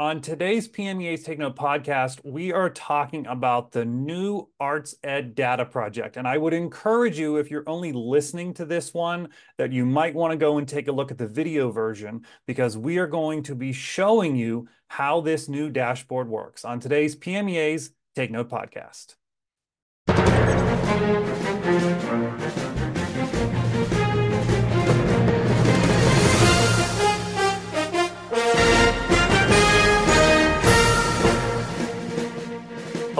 On today's PMEA's Take Note podcast, we are talking about the new Arts Ed data project. And I would encourage you, if you're only listening to this one, that you might want to go and take a look at the video version because we are going to be showing you how this new dashboard works on today's PMEA's Take Note podcast.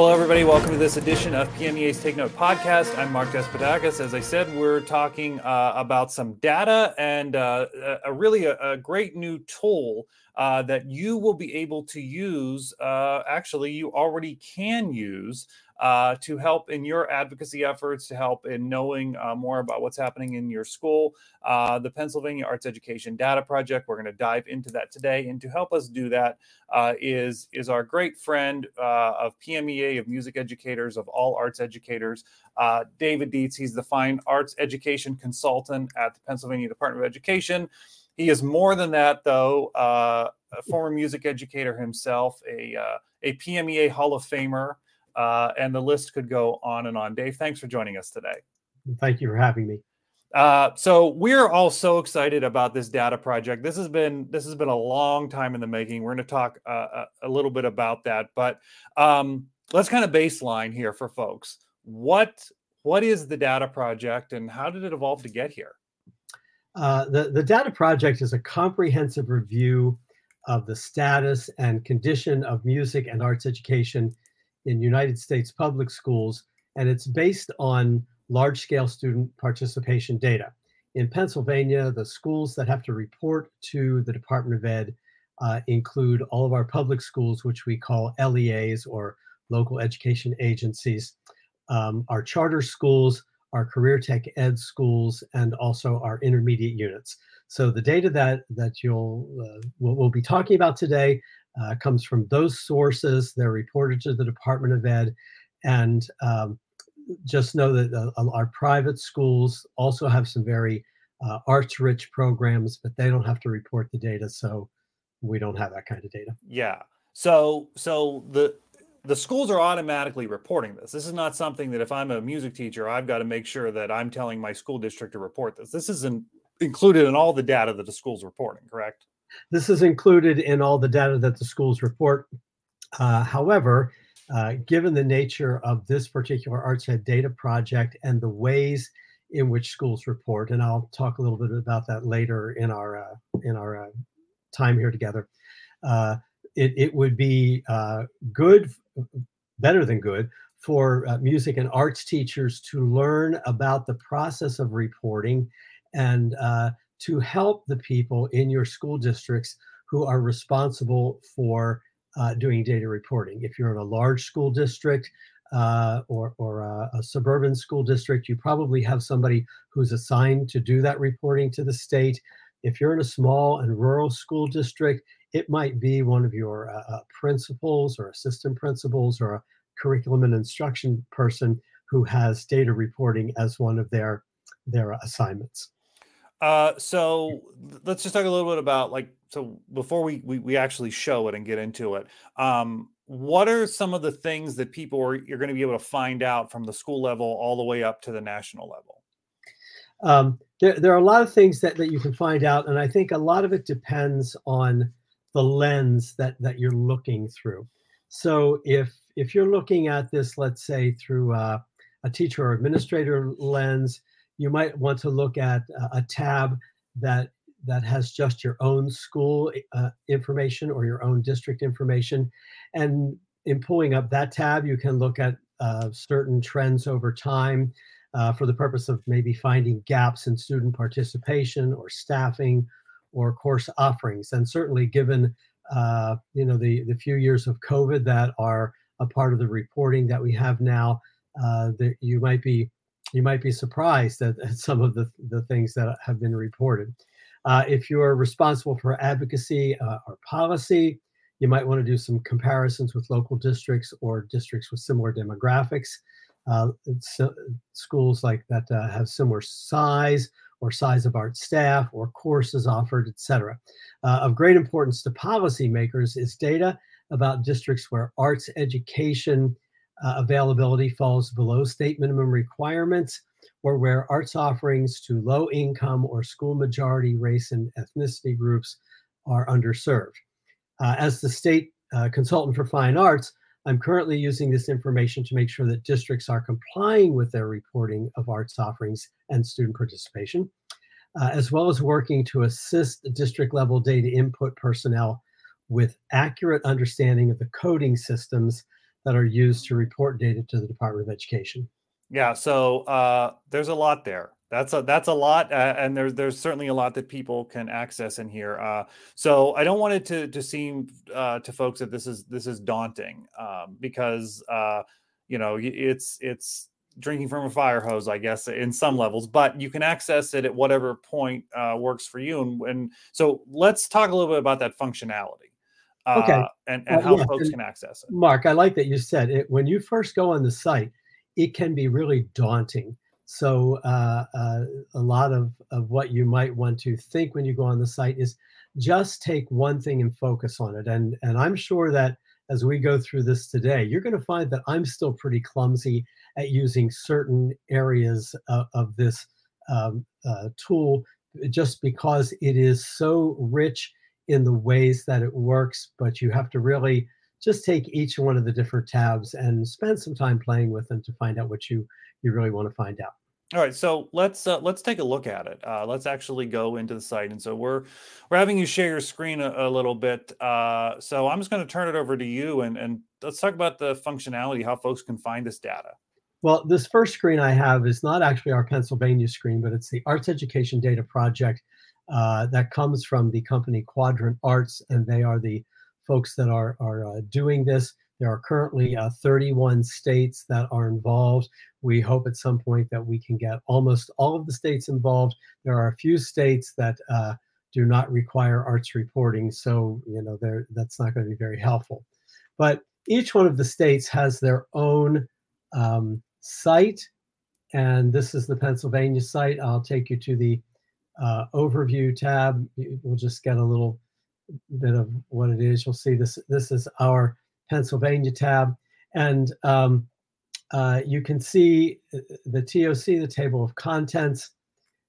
Hello, everybody. Welcome to this edition of PMEA's Take Note podcast. I'm Mark Despotakis. As I said, we're talking uh, about some data and uh, a, really a, a, great new tool uh, that you will be able to use. Uh, actually, you already can use uh, to help in your advocacy efforts, to help in knowing uh, more about what's happening in your school. Uh, the Pennsylvania Arts Education Data Project. We're going to dive into that today, and to help us do that uh, is is our great friend uh, of PMEA of music educators of all arts educators, uh, David Deitz. He's the fine arts education consultant at the Pennsylvania Department of Education. He is more than that, though. a former music educator himself, a a PMEA Hall of Famer. Uh, and the list could go on and on. Dave, thanks for joining us today. Thank you for having me. Uh, so we're all so excited about this data project. This has been this has been a long time in the making. We're going to talk uh, a, a, little bit about that, but um, let's kind of baseline here for folks. What what is the data project, and how did it evolve to get here? Uh, the the data project is a comprehensive review of the status and condition of music and arts education in United States public schools, and it's based on large scale student participation data. In Pennsylvania, the schools that have to report to the Department of Ed uh, include all of our public schools, which we call LEAs or local education agencies, um, our charter schools, our career tech ed schools, and also our intermediate units. So the data that that you'll uh, we'll, we'll, be talking about today uh, comes from those sources. They're reported to the Department of Ed. And um, just know that uh, our private schools also have some very uh, arts rich programs, but they don't have to report the data. So we don't have that kind of data. Yeah. So, so the, the schools are automatically reporting this. This is not something that if I'm a music teacher, I've got to make sure that I'm telling my school district to report this. This isn't included in all the data that the school's reporting, correct? This is included in all the data that the schools report. Uh, however, uh, given the nature of this particular Arts Ed data project and the ways in which schools report, and I'll talk a little bit about that later in our uh, in our uh, time here together. Uh, it, it would be uh, good, better than good, for music and arts teachers to learn about the process of reporting and to help the people in your school districts who are responsible for uh, doing data reporting. If you're in a large school district uh, or, or a, a, suburban school district, you probably have somebody who's assigned to do that reporting to the state. If you're in a small and rural school district, it might be one of your uh, uh principals or assistant principals or a curriculum and instruction person who has data reporting as one of their their assignments. Uh, so let's just talk a little bit about like so before we, we we actually show it and get into it. Um, what are some of the things that people are you're going to be able to find out from the school level all the way up to the national level? Um, there, there are a lot of things that, that you can find out, and I think a lot of it depends on the lens that that you're looking through. So if if you're looking at this, let's say through uh, a teacher or administrator lens, you might want to look at a tab that that has just your own school uh, information or your own district information. And in pulling up that tab, you can look at uh, certain trends over time uh, for the purpose of maybe finding gaps in student participation or staffing or course offerings. And certainly given uh, you know the, the few years of COVID that are a part of the reporting that we have now, uh, that you might be you might be surprised at, at some of the, the things that have been reported. Uh, if you're responsible for advocacy uh, or policy, you might want to do some comparisons with local districts or districts with similar demographics. Uh, schools like that uh, have similar size or size of art staff or courses offered, etc. Uh, of great importance to policymakers is data about districts where arts education uh, availability falls below state minimum requirements or where arts offerings to low income or school majority race and ethnicity groups are underserved. Uh, as the state uh, consultant for fine arts, I'm currently using this information to make sure that districts are complying with their reporting of arts offerings and student participation, uh, as well as working to assist district level data input personnel with accurate understanding of the coding systems that are used to report data to the Department of Education. Yeah, so uh, there's a lot there. That's a that's a lot, uh, and there's there's certainly a lot that people can access in here. Uh, so I don't want it to to seem uh, to folks that this is this is daunting um, because uh, you know it's it's drinking from a fire hose, I guess, in some levels. But you can access it at whatever point uh, works for you. And, and so let's talk a little bit about that functionality okay. uh, and, and Uh, how yeah, folks and- can access it. Mark, I like that you said it. When you first go on the site, it can be really daunting. So, uh, uh, a lot of, of what you might want to think when you go on the site is just take one thing and focus on it. And, and I'm sure that as we go through this today, you're going to find that I'm still pretty clumsy at using certain areas of, of this um, uh, tool just because it is so rich in the ways that it works. But you have to really just take each one of the different tabs and spend some time playing with them to find out what you you really want to find out. All right, so let's uh, let's take a look at it. Uh, let's actually go into the site, and so we're we're having you share your screen a, a little bit. Uh, so I'm just going to turn it over to you, and and let's talk about the functionality, how folks can find this data. Well, this first screen I have is not actually our Pennsylvania screen, but it's the Arts Education Data Project uh, that comes from the company Quadrant Arts, and they are the folks that are are uh, doing this. There are currently uh, 31 states that are involved. We hope at some point that we can get almost all of the states involved. There are a few states that uh, do not require arts reporting, so you know that's not going to be very helpful. But each one of the states has their own um, site, and this is the Pennsylvania site. I'll take you to the uh, overview tab. We'll just get a little bit of what it is. You'll see this. This is our Pennsylvania tab, and um, uh, you can see uh, the TOC, the table of contents.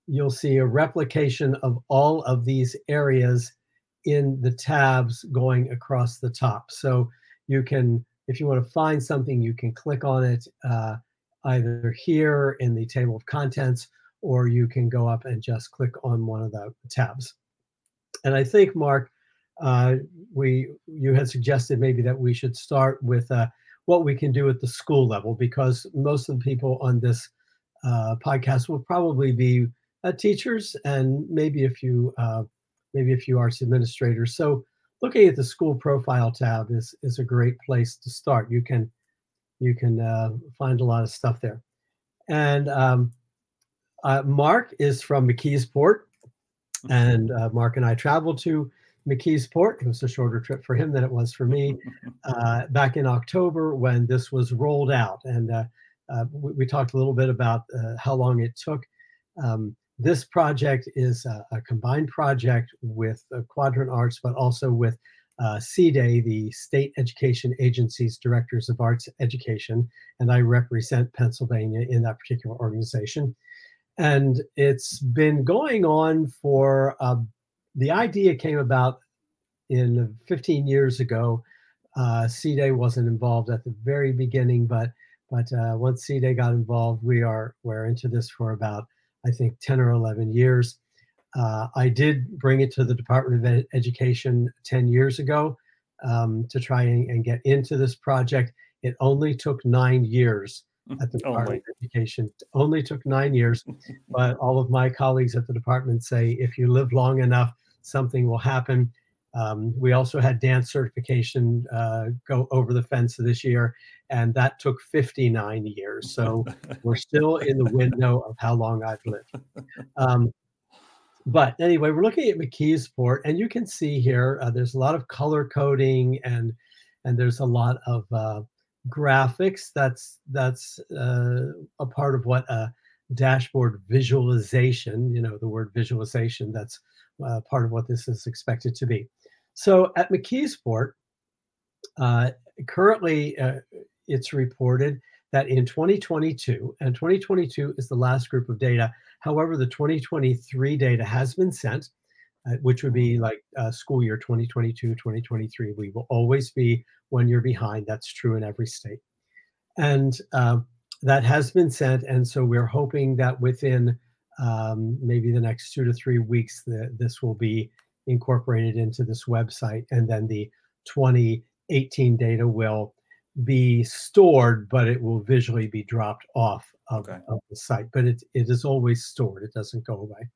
You'll see a replication of all of these areas in the tabs going across the top. So you can, if you want to find something, you can click on it uh, either here in the table of contents, or you can go up and just click on one of the tabs. And I think, Mark, uh, we you had suggested maybe that we should start with uh, what we can do at the school level because most of the people on this uh, podcast will probably be uh, teachers and maybe a few uh, maybe a few arts administrators. So looking at the school profile tab is is a great place to start. You can you can uh, find a lot of stuff there. And um, uh, Mark is from McKeesport, and uh, Mark and I traveled to McKeesport. It was a shorter trip for him than it was for me uh, back in October when this was rolled out. And uh, uh, we, we talked a little bit about uh, how long it took. Um, this project is a, a combined project with uh, Quadrant Arts, but also with uh, SEADAE, the State Education Agency's Directors of Arts Education, and I represent Pennsylvania in that particular organization. And it's been going on for, uh, the idea came about in 15 years ago. Uh, SEADAE wasn't involved at the very beginning, but but uh, once SEADAE got involved, we are we're into this for about I think 10 or 11 years. Uh, I did bring it to the Department of Education 10 years ago um, to try and, and get into this project. It only took nine years at the Department Only. of Education. Only took nine years, but all of my colleagues at the department say if you live long enough, something will happen. Um, we also had dance certification uh, go over the fence this year, and that took 59 years. So we're still in the window of how long I've lived. Um, but anyway, we're looking at McKeesport, and you can see here uh, there's a lot of color coding and and there's a lot of uh, graphics. That's that's uh, a part of what a dashboard visualization. You know, the word visualization, that's uh, part of what this is expected to be. So at McKeesport, uh, currently uh, it's reported that in 2022, and 2022 is the last group of data. However, the 2023 data has been sent, which would be like uh, school year 2022, 2023. We will always be one year behind. That's true in every state. And uh, that has been sent. And so we're hoping that within um, maybe the next two to three weeks, the, this will be incorporated into this website. And then the 2018 data will be stored, but it will visually be dropped off of, okay. of the site. But it, it is always stored, it doesn't go away.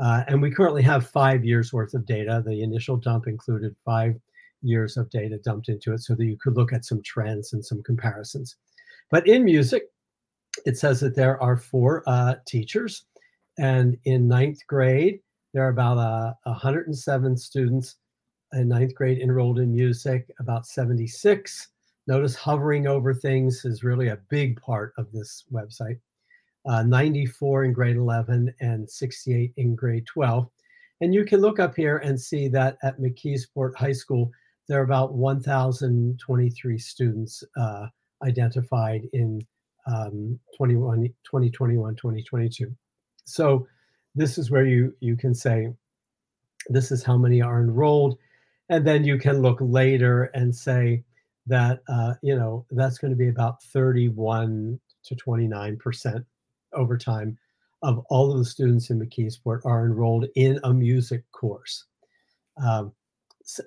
Uh, and we currently have five years worth of data. The initial dump included five years of data dumped into it so that you could look at some trends and some comparisons. But in music, it says that there are four uh, teachers. And in ninth grade, there are about uh, 107 students in ninth grade enrolled in music, about 76 Notice hovering over things is really a big part of this website. Uh, 94 in grade 11 and 68 in grade 12. And you can look up here and see that at McKeesport High School, there are about 1,023 students uh, identified in um, 21, 2021, 2022. So this is where you, you can say, this is how many are enrolled. And then you can look later and say, that uh, you know that's going to be about 31 to 29 percent over time of all of the students in McKeesport are enrolled in a music course. Um,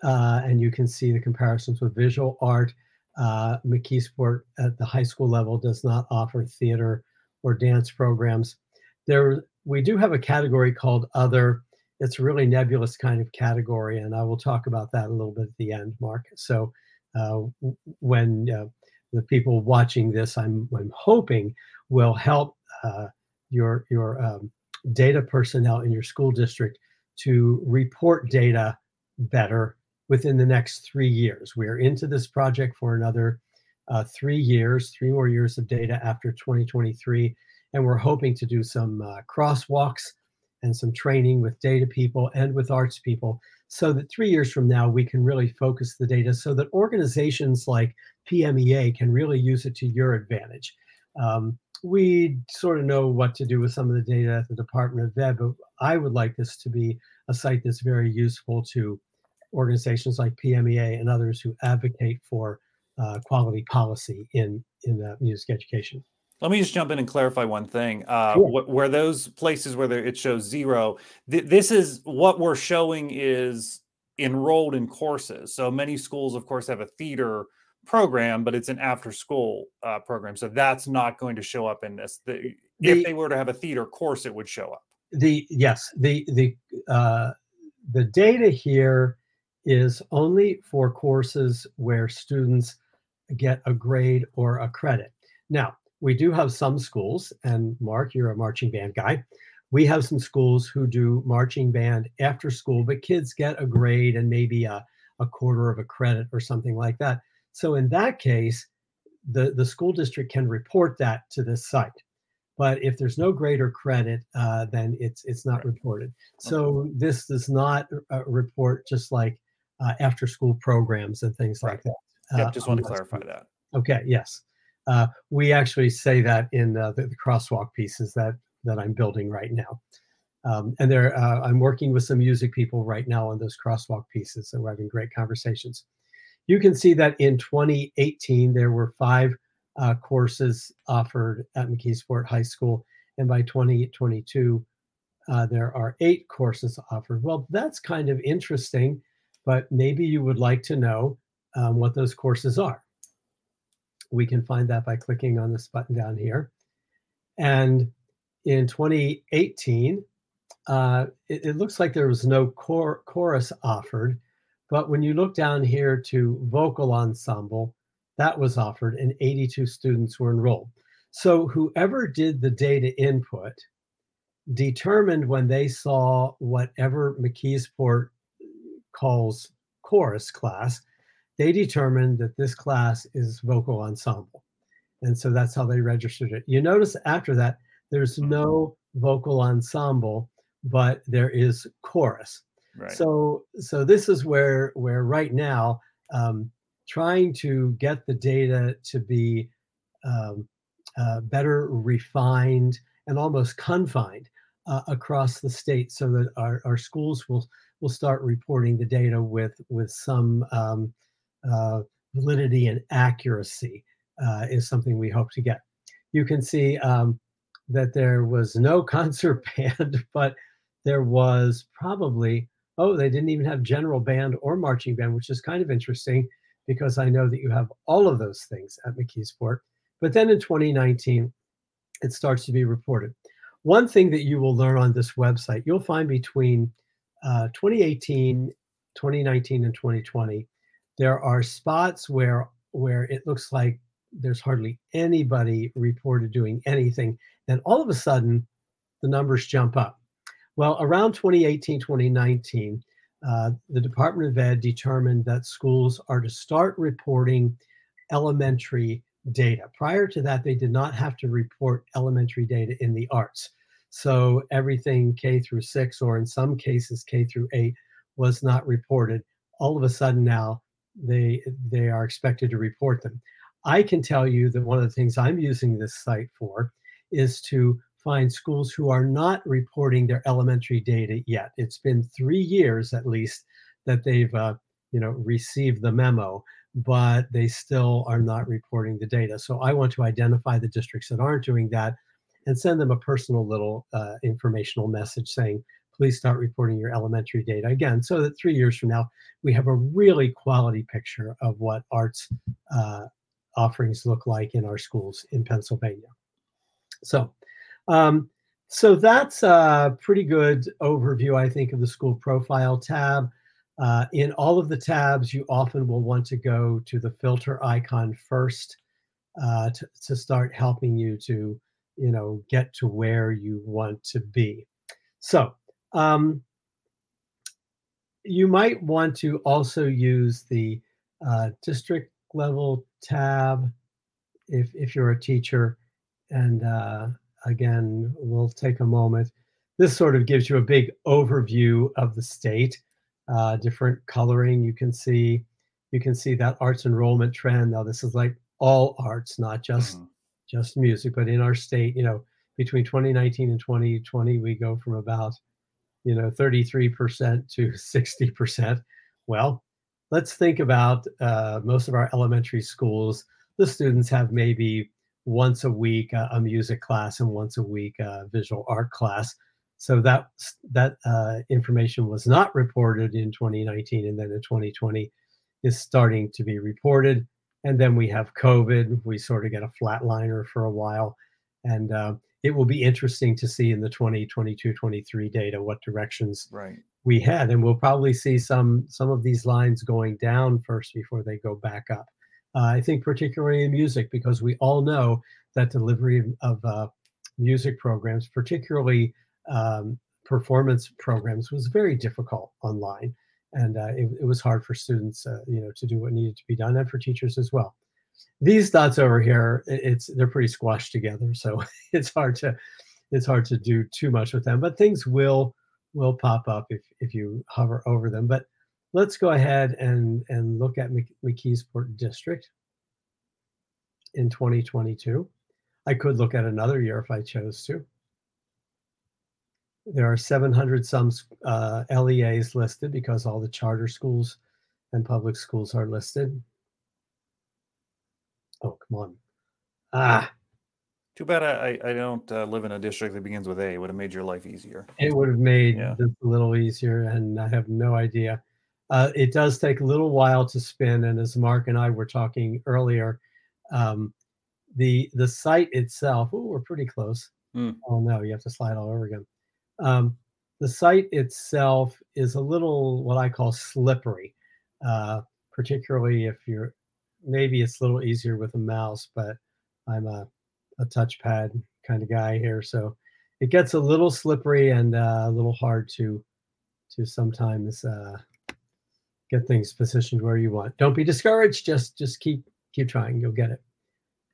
uh, and you can see the comparisons with visual art. Uh, McKeesport at the high school level does not offer theater or dance programs. There, we do have a category called other. It's a really nebulous kind of category, and I will talk about that a little bit at the end, Mark. So uh, when uh, the people watching this, I'm, I'm hoping, will help uh, your, your um, data personnel in your school district to report data better within the next three years. We're into this project for another uh, three years, three more years of data after 2023. And we're hoping to do some uh, crosswalks and some training with data people and with arts people so that three years from now we can really focus the data so that organizations like PMEA can really use it to your advantage. Um, we sort of know what to do with some of the data at the Department of Ed, but I would like this to be a site that's very useful to organizations like PMEA and others who advocate for uh, quality policy in in uh, music education. Let me just jump in and clarify one thing. Uh, sure. wh- where those places where it shows zero, th- this is what we're showing is enrolled in courses. So many schools, of course, have a theater program, but it's an after school uh, program. So that's not going to show up in this. The, the, if they were to have a theater course, it would show up. The yes, the the uh, the data here is only for courses where students get a grade or a credit. Now, we do have some schools, and Mark, you're a marching band guy. We have some schools who do marching band after school, but kids get a grade and maybe a, a quarter of a credit or something like that. So in that case, the, the school district can report that to this site. But if there's no greater credit, uh, then it's it's not reported. So this does not uh, report just like uh, after school programs and things right. like that. Yeah, just want to clarify that. Okay, yes. Uh, we actually say that in uh, the, the, crosswalk pieces that that I'm building right now. Um, and there, uh, I'm working with some music people right now on those crosswalk pieces, and we're having great conversations. You can see that in 2018 there were five uh, courses offered at McKeesport High School, and by 2022 uh, there are eight courses offered. Well, that's kind of interesting, but maybe you would like to know um, what those courses are. We can find that by clicking on this button down here. And in 2018, uh, it, it, looks like there was no cor- chorus offered, but when you look down here to vocal ensemble, that was offered and 82 students were enrolled. So whoever did the data input determined when they saw whatever McKeesport calls chorus class they determined that this class is vocal ensemble. And so that's how they registered it. You notice after that, There's no vocal ensemble, but there is chorus. Right. So so this is where where right now um, trying to get the data to be um, uh, better refined and almost confined uh, across the state so that our, our schools will will start reporting the data with with some um, uh, validity and accuracy uh, is something we hope to get. You can see um, that there was no concert band, but there was probably oh they didn't even have general band or marching band, which is kind of interesting because I know that you have all of those things at McKeesport. But then in 2019, it starts to be reported. One thing that you will learn on this website, you'll find between uh, 2018, 2019, and 2020, there are spots where where it looks like there's hardly anybody reported doing anything. Then all of a sudden, the numbers jump up. Well, around 2018, 2019, uh, the Department of Ed determined that schools are to start reporting elementary data. Prior to that, they did not have to report elementary data in the arts. So everything K through six, or in some cases K through eight, was not reported. All of a sudden now, they they are expected to report them. I can tell you that one of the things I'm using this site for is to find schools who are not reporting their elementary data yet. It's been three years at least that they've uh, you know received the memo, but they still are not reporting the data. So I want to identify the districts that aren't doing that and send them a personal little uh, informational message saying, please start reporting your elementary data again, so that three years from now we have a really quality picture of what arts uh, offerings look like in our schools in Pennsylvania. So um, so that's a pretty good overview, I think, of the school profile tab. Uh, in all of the tabs, you often will want to go to the filter icon first uh, to, to start helping you to, you know, get to where you want to be. So um, you might want to also use the uh, district level tab if, if you're a teacher and uh, again, we'll take a moment. This sort of gives you a big overview of the state, uh, different coloring you can see. You can see that arts enrollment trend. Now, this is like all arts, not just mm-hmm. just music, but in our state, you know, between 2019 and 2020, we go from about, you know, 33% to 60%. Well, let's think about uh, most of our elementary schools. The students have maybe once a week uh, a music class and once a week a visual art class. So that that uh, information was not reported in 2019, and then in 2020 is starting to be reported. And then we have COVID. We sort of get a flatliner for a while, and uh, it will be interesting to see in the 2022-23 data what directions right. we had, and we'll probably see some some of these lines going down first before they go back up. Uh, I think particularly in music, because we all know that delivery of uh, music programs, particularly um, performance programs, was very difficult online, and uh, it, it, was hard for students, uh, you know, to do what needed to be done, and for teachers as well. These dots over here, it's they're pretty squashed together, so it's hard to it's hard to do too much with them. But things will will pop up if if you hover over them. But let's go ahead and, and look at McKeesport District in 2022. I could look at another year if I chose to. There are 700 some uh, LEAs listed because all the charter schools and public schools are listed. Oh, come on. Ah. Too bad I, I don't uh, live in a district that begins with A. It would have made your life easier. It would have made yeah. this a little easier, and I have no idea uh, it does take a little while to spin, and as Mark and I were talking earlier, um, the the site itself. Oh, we're pretty close. Mm. Oh no, you have to slide all over again. Um, the site itself is a little what I call slippery, uh, particularly if you're maybe it's a little easier with a mouse, but I'm a, a touchpad kind of guy here, so it gets a little slippery and uh, a little hard to to sometimes uh, get things positioned where you want. Don't be discouraged. Just just keep keep trying. You'll get it.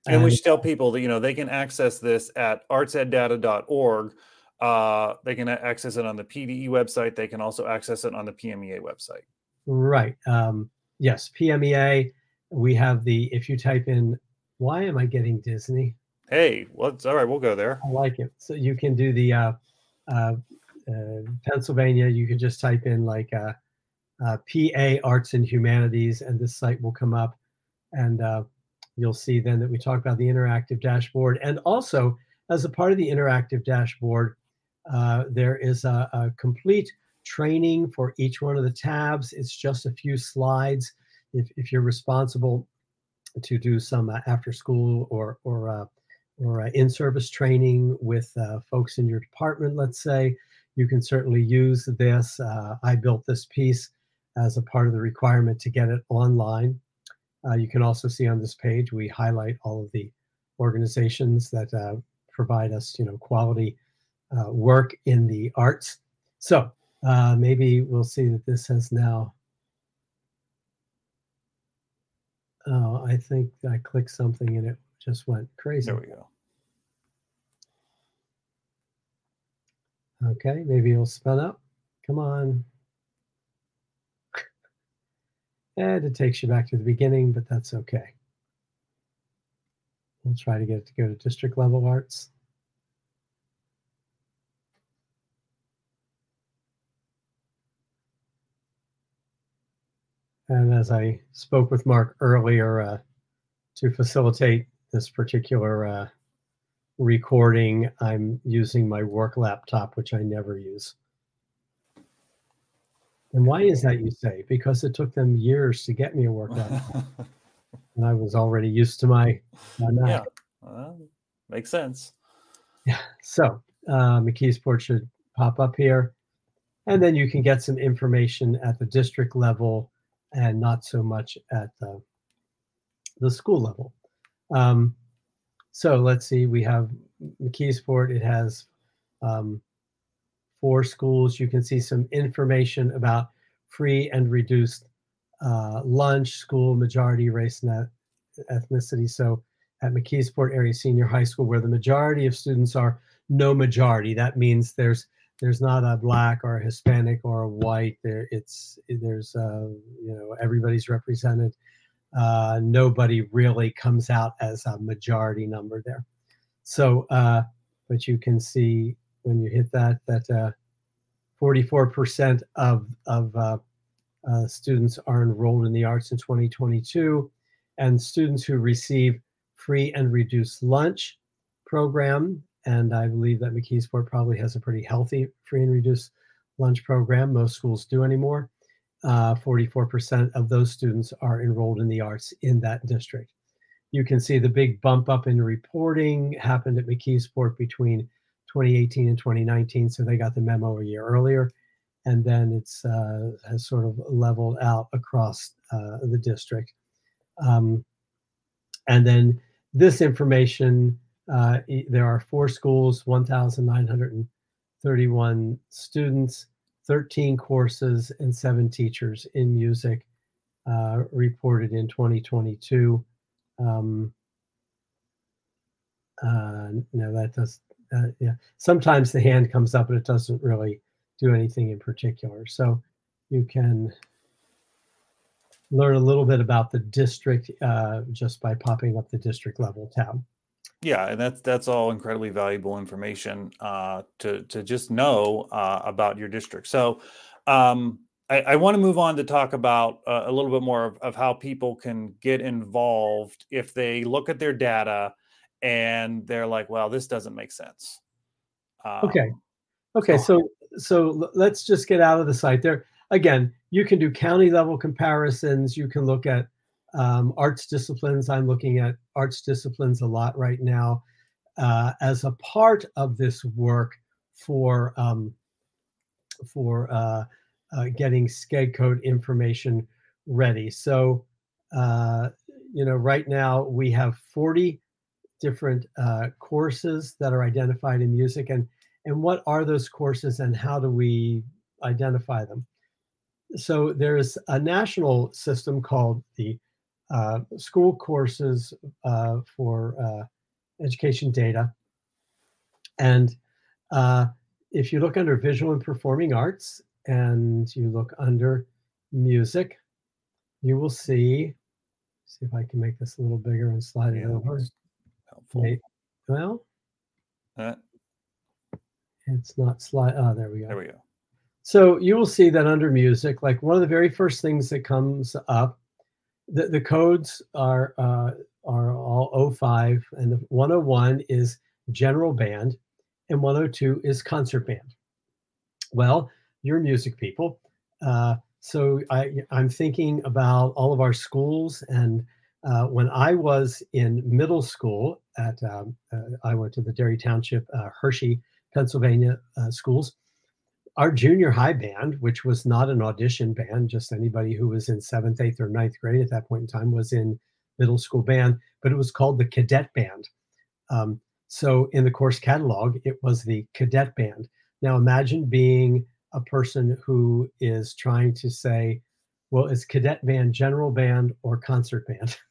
And we should tell people that you know they can access this at artseddata.org. Uh, they can access it on the PDE website. They can also access it on the PMEA website. Right. Um, yes, PMEA. We have the if you type in why am I getting Disney? Hey, what's all right? We'll go there. I like it. So you can do the uh, uh, uh, Pennsylvania. You can just type in like uh, uh, PA Arts and Humanities, and this site will come up, and uh, you'll see then that we talk about the interactive dashboard, and also as a part of the interactive dashboard, uh, there is a, a complete training for each one of the tabs. It's just a few slides. If, if you're responsible to do some uh, after school or or uh, or uh, in-service training with folks in your department, let's say, you can certainly use this. I built this piece as a part of the requirement to get it online. Uh, you can also see on this page we highlight all of the organizations that uh, provide us, you know, quality uh, work in the arts. So uh, maybe we'll see that this has now Oh, I think I clicked something and it just went crazy. There we go. Okay, maybe it'll spin up. Come on. And it takes you back to the beginning, but that's okay. We'll try to get it to go to district level arts. And as I spoke with Mark earlier, uh, to facilitate this particular uh, recording, I'm using my work laptop, which I never use. And why is that, you say? Because it took them years to get me a work laptop. and I was already used to my, my Mac. Yeah, makes sense. Yeah. So uh, McKeesport should pop up here. And then you can get some information at the district level and not so much at the, the school level. Um, so let's see, we have McKeesport. It has um, four schools. You can see some information about free and reduced uh, lunch, school, majority, race, and ethnicity. So at McKeesport Area Senior High School, where the majority of students are no majority, that means there's there's not a black or a Hispanic or a white. There, it's there's uh, you know everybody's represented. Uh, nobody really comes out as a majority number there. So, uh, but you can see when you hit that that 44% uh, of of uh, uh, students are enrolled in the arts in 2022, and students who receive free and reduced lunch program and I believe that McKeesport probably has a pretty healthy free and reduced lunch program. Most schools do anymore. Uh, 44% of those students are enrolled in the arts in that district. You can see the big bump up in reporting happened at McKeesport between 2018 and 2019. So they got the memo a year earlier. And then it's uh, has sort of leveled out across uh, the district. Um, and then this information uh, there are four schools, 1,931 students, 13 courses, and seven teachers in music uh, reported in 2022. Um, uh, no, that does, uh, yeah. Sometimes the hand comes up, but it doesn't really do anything in particular. So you can learn a little bit about the district uh, just by popping up the district level tab. Yeah, and that's that's all incredibly valuable information uh, to to just know uh, about your district. So, um, I, I want to move on to talk about uh, a little bit more of, of how people can get involved if they look at their data and they're like, "Well, this doesn't make sense." Um, okay, okay, so so let's just get out of the site there. Again, you can do county level comparisons. You can look at um, arts disciplines. I'm looking at arts disciplines a lot right now uh, as a part of this work for um, for uh, uh, getting SCED code information ready. So, uh, you know, right now we have 40 different uh, courses that are identified in music, and and what are those courses, and how do we identify them? So there's a national system called the uh, school courses uh, for uh, education data. And uh, if you look under visual and performing arts and you look under music, you will see, see if I can make this a little bigger and slide it Yeah, over. Helpful. Well, Uh, it's not slide. Oh, there we go. there we go. So you will see that under music, like one of the very first things that comes up, the, the codes are uh, are all 05 and the 101 is general band and 102 is concert band. Well, you're music people. Uh, so I, I'm thinking about all of our schools. And uh, when I was in middle school at, um, uh, I went to the Derry Township, uh, Hershey, Pennsylvania uh, schools our junior high band, which was not an audition band, just anybody who was in seventh, eighth, or ninth grade at that point in time was in middle school band, but it was called the cadet band. Um, so in the course catalog, it was the cadet band. Now imagine being a person who is trying to say, well, is cadet band general band or concert band?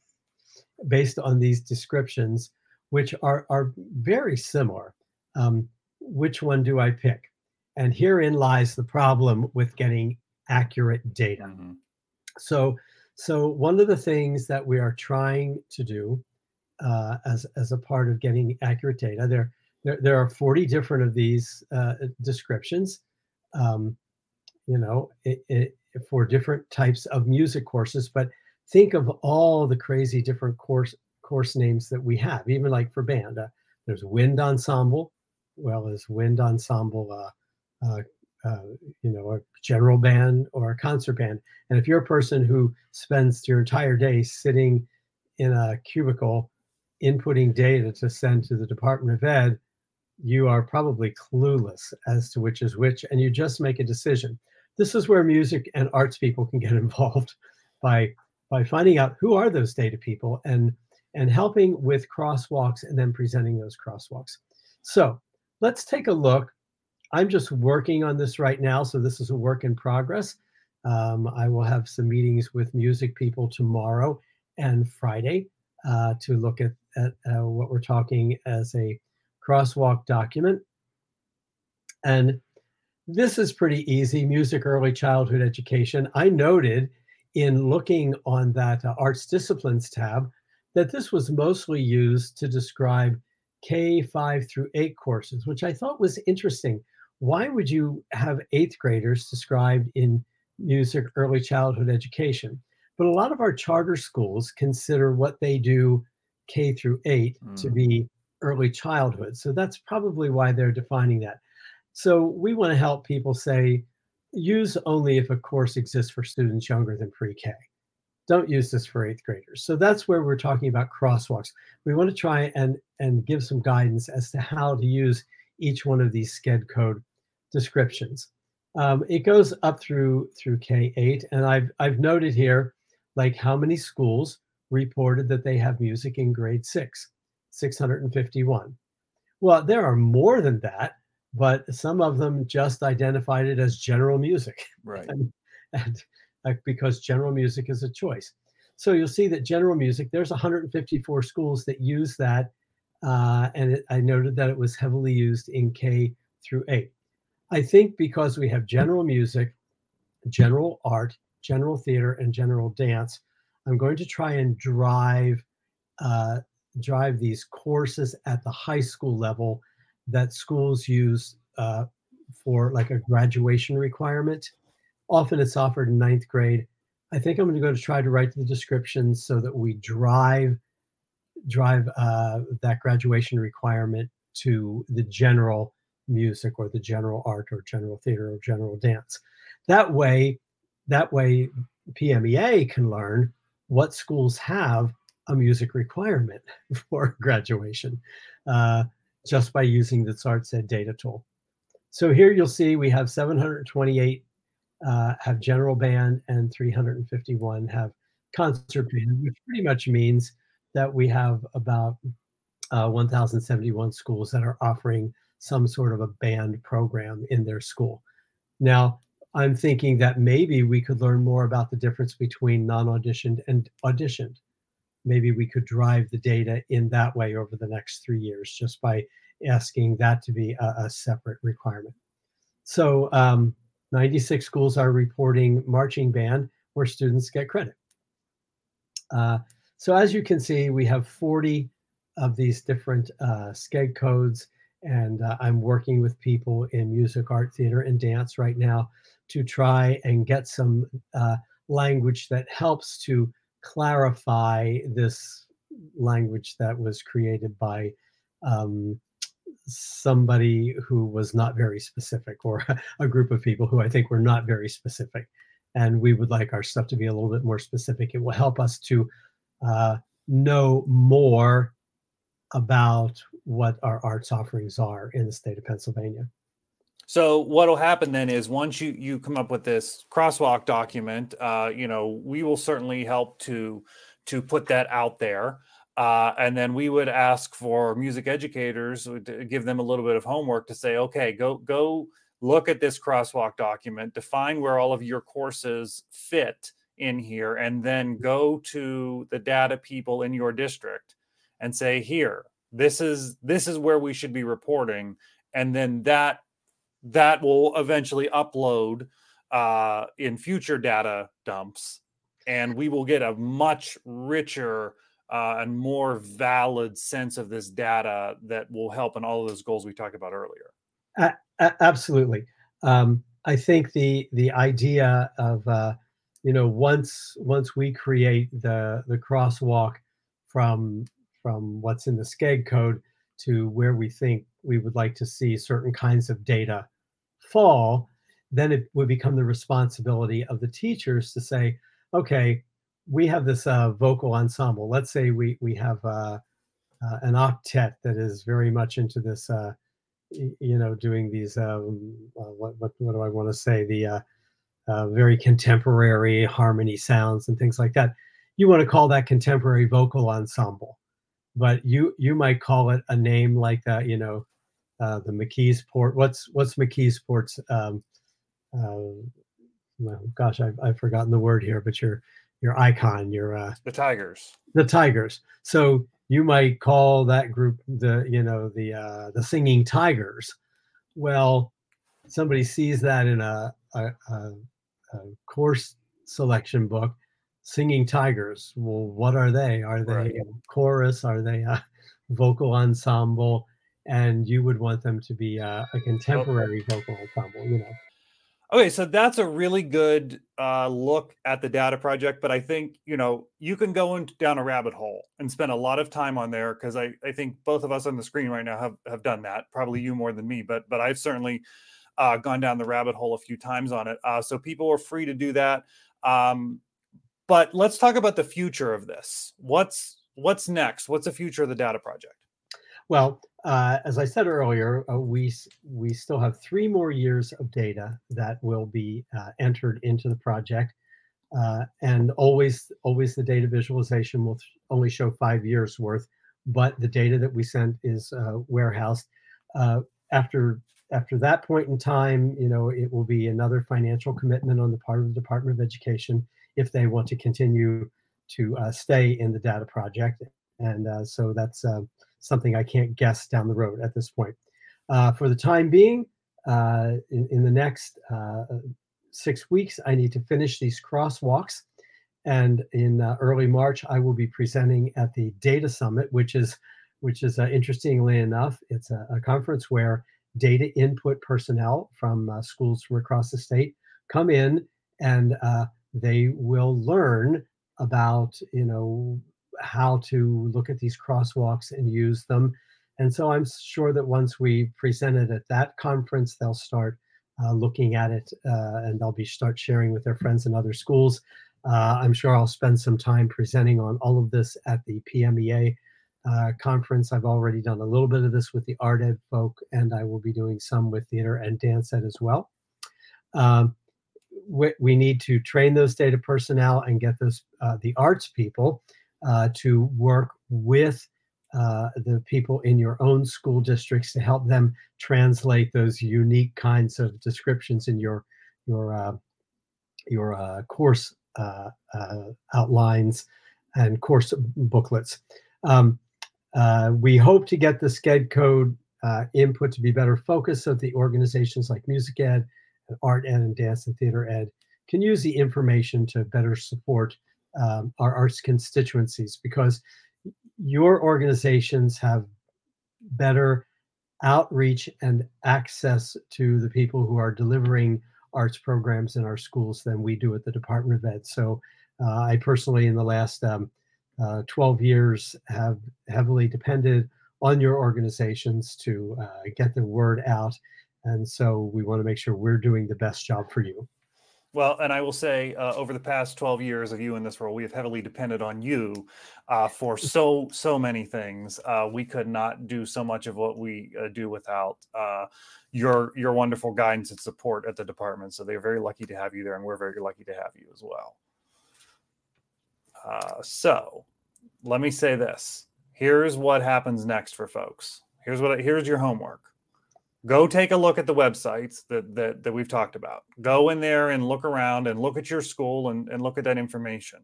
Based on these descriptions, which are, are very similar. Um, which one do I pick? And herein lies the problem with getting accurate data. Mhm. So, so one of the things that we are trying to do uh, as as a part of getting accurate data, there there, there are 40 different of these uh, descriptions. Um, you know, it, it, for different types of music courses, but think of all the crazy different course course names that we have, even like for band. Uh, there's wind ensemble, well as wind ensemble. Uh, uh, uh, you know, a general band or a concert band. And if you're a person who spends your entire day sitting in a cubicle inputting data to send to the Department of Ed, you are probably clueless as to which is which, and you just make a decision. This is where music and arts people can get involved by by finding out who are those data people and and helping with crosswalks and then presenting those crosswalks. So let's take a look I'm just working on this right now, so this is a work in progress. Um, I will have some meetings with music people tomorrow and Friday uh, to look at, at uh, what we're talking as a crosswalk document. And this is pretty easy music early childhood education. I noted in looking on that uh, arts disciplines tab that this was mostly used to describe K5 through 8 courses, which I thought was interesting why would you have eighth graders described in music early childhood education? But a lot of our charter schools consider what they do K through eight to Mm. be early childhood. So that's probably why they're defining that. So we want to help people say, use only if a course exists for students younger than pre K. Don't use this for eighth graders. So that's where we're talking about crosswalks. We want to try and, and give some guidance as to how to use each one of these SCED code descriptions. Um, it goes up through through K8, and I've I've noted here like how many schools reported that they have music in grade six, 651. Well, there are more than that, but some of them just identified it as general music, Right. and, and uh, because general music is a choice. So you'll see that general music, there's 154 schools that use that, uh, and it, I noted that it was heavily used in K through 8. I think because we have general music, general art, general theater, and general dance, I'm going to try and drive uh, drive these courses at the high school level that schools use uh, for like a graduation requirement. Often it's offered in ninth grade. I think I'm going to go to try to write the descriptions so that we drive drive uh, that graduation requirement to the general music or the general art or general theater or general dance. That way, that way PMEA can learn what schools have a music requirement for graduation uh, just by using the SARTSED data tool. So here you'll see we have 728 uh, have general band and 351 have concert band, which pretty much means that we have about uh, 1,071 schools that are offering some sort of a band program in their school. Now, I'm thinking that maybe we could learn more about the difference between non auditioned and auditioned maybe we could drive the data in that way over the next three years just by asking that to be a, a separate requirement. So um, 96 schools are reporting marching band where students get credit. Uh, so as you can see, we have 40 of these different uh, codes, and uh, I'm working with people in music, art, theater, and dance right now to try and get some uh, language that helps to clarify this language that was created by um, somebody who was not very specific or a group of people who I think were not very specific. And we would like our stuff to be a little bit more specific. It will help us to uh, know more about what our arts offerings are in the state of Pennsylvania. So what'll happen then is once you you come up with this crosswalk document, uh, you know, we will certainly help to to put that out there. Uh, and then we would ask for music educators to give them a little bit of homework to say, okay, go go look at this crosswalk document, define where all of your courses fit in here, and then go to the data people in your district and say, here, this is this is where we should be reporting, and then that that will eventually upload uh, in future data dumps, and we will get a much richer uh, and more valid sense of this data that will help in all of those goals we talked about earlier. Uh, absolutely. Um, I think the the idea of uh, you know once once we create the the crosswalk from from what's in the SCED code to where we think we would like to see certain kinds of data fall, then it would become the responsibility of the teachers to say, okay, we have this uh, vocal ensemble. Let's say we we have uh, uh, an octet that is very much into this, uh, you know, doing these. Um, uh, what, what what do I want to say? The uh, very contemporary harmony sounds and things like that. You want to call that contemporary vocal ensemble, but you you might call it a name like that. You know, the McKeesport. What's what's McKeesport's? Um, well, gosh, I've, I've forgotten the word here, but you're your icon, your uh, the Tigers. The Tigers. So you might call that group the you know the uh, the Singing Tigers. Well, somebody sees that in a, a, a, a course selection book, Singing Tigers. Well, what are they? Are they right. chorus? Are they a vocal ensemble? And you would want them to be a contemporary vocal ensemble, you know. Okay, so that's a really good uh, look at the data project, but I think you know you can go in, down a rabbit hole and spend a lot of time on there because I, I think both of us on the screen right now have have done that. Probably you more than me, but but I've certainly uh, gone down the rabbit hole a few times on it. Uh, so people are free to do that. Um, but let's talk about the future of this. What's what's next? What's the future of the data project? Well, uh, as I said earlier, uh, we we still have three more years of data that will be uh, entered into the project, uh, and always always the data visualization will only show five years worth, but the data that we sent is uh, warehoused. Uh, after after that point in time, you know, it will be another financial commitment on the part of the Department of Education if they want to continue to stay in the data project, and so that's something I can't guess down the road at this point. Uh, for the time being, uh, in, in, the next uh, six weeks, I need to finish these crosswalks. And in uh, early March, I will be presenting at the Data Summit, which is, which is uh, interestingly enough, it's a, a, conference where data input personnel from uh, schools from across the state come in and they will learn about you know how to look at these crosswalks and use them. And so I'm sure that once we present it at that conference, they'll start uh, looking at it uh, and they'll be start sharing with their friends in other schools. Uh, I'm sure I'll spend some time presenting on all of this at the PMEA uh, conference. I've already done a little bit of this with the art ed folk, and I will be doing some with theater and dance ed as well. Um, we, we, need to train those data personnel and get those uh, the arts people uh, to work with uh, the people in your own school districts to help them translate those unique kinds of descriptions in your your uh, your uh, course uh, outlines and course booklets. Um, we hope to get the SCED code input to be better focused so the organizations like Music Ed, Art Ed, and Dance and Theater Ed can use the information to better support um, our arts constituencies because your organizations have better outreach and access to the people who are delivering arts programs in our schools than we do at the Department of Ed. So uh, I personally, in the last um, uh, 12 years, have heavily depended on your organizations to uh, get the word out. And so we want to make sure we're doing the best job for you. Well, and I will say, uh, over the past 12 years of you in this role, we have heavily depended on you uh, for mm. so, so many things. Uh, we could not do so much of what we uh, do without uh, your your wonderful guidance and support at the department. So they're very lucky to have you there, and we're very lucky to have you as well. Uh, so let me say this. Here's what happens next for folks. Here's what here's your homework go take a look at the websites that, that, that we've talked about. Go in there and look around and look at your school and, and look at that information.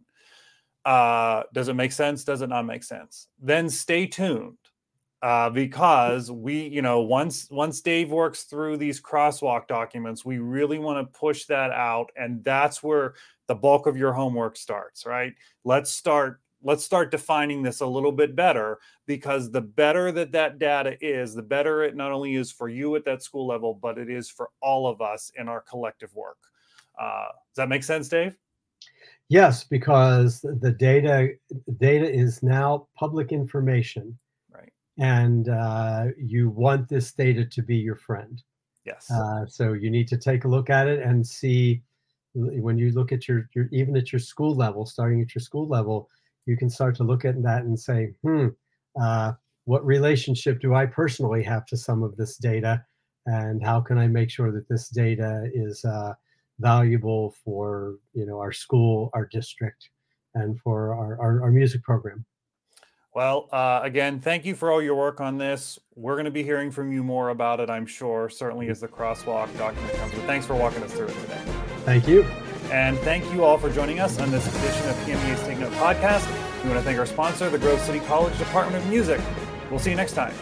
Uh, does it make sense? Does it not make sense? Then stay tuned uh, because we, you know, once once Dave works through these crosswalk documents, we really want to push that out, and that's where the bulk of your homework starts. Right? Let's start let's start defining this a little bit better because the better that that data is the better it not only is for you at that school level but it is for all of us in our collective work. Uh, does that make sense dave? Yes because the data data is now public information. Right. And uh, you want this data to be your friend. Yes. Uh, so you need to take a look at it and see when you look at your, your even at your school level starting at your school level you can start to look at that and say, hmm, uh, what relationship do I personally have to some of this data? And how can I make sure that this data is uh, valuable for you know our school, our district, and for our, our, our music program? Well, uh, again, thank you for all your work on this. We're going to be hearing from you more about it, I'm sure, certainly as the crosswalk document comes. But thanks for walking us through it today. Thank you. And thank you all for joining us on this edition of PMEA's Take Note podcast. We want to thank our sponsor, the Grove City College Department of Music. We'll see you next time.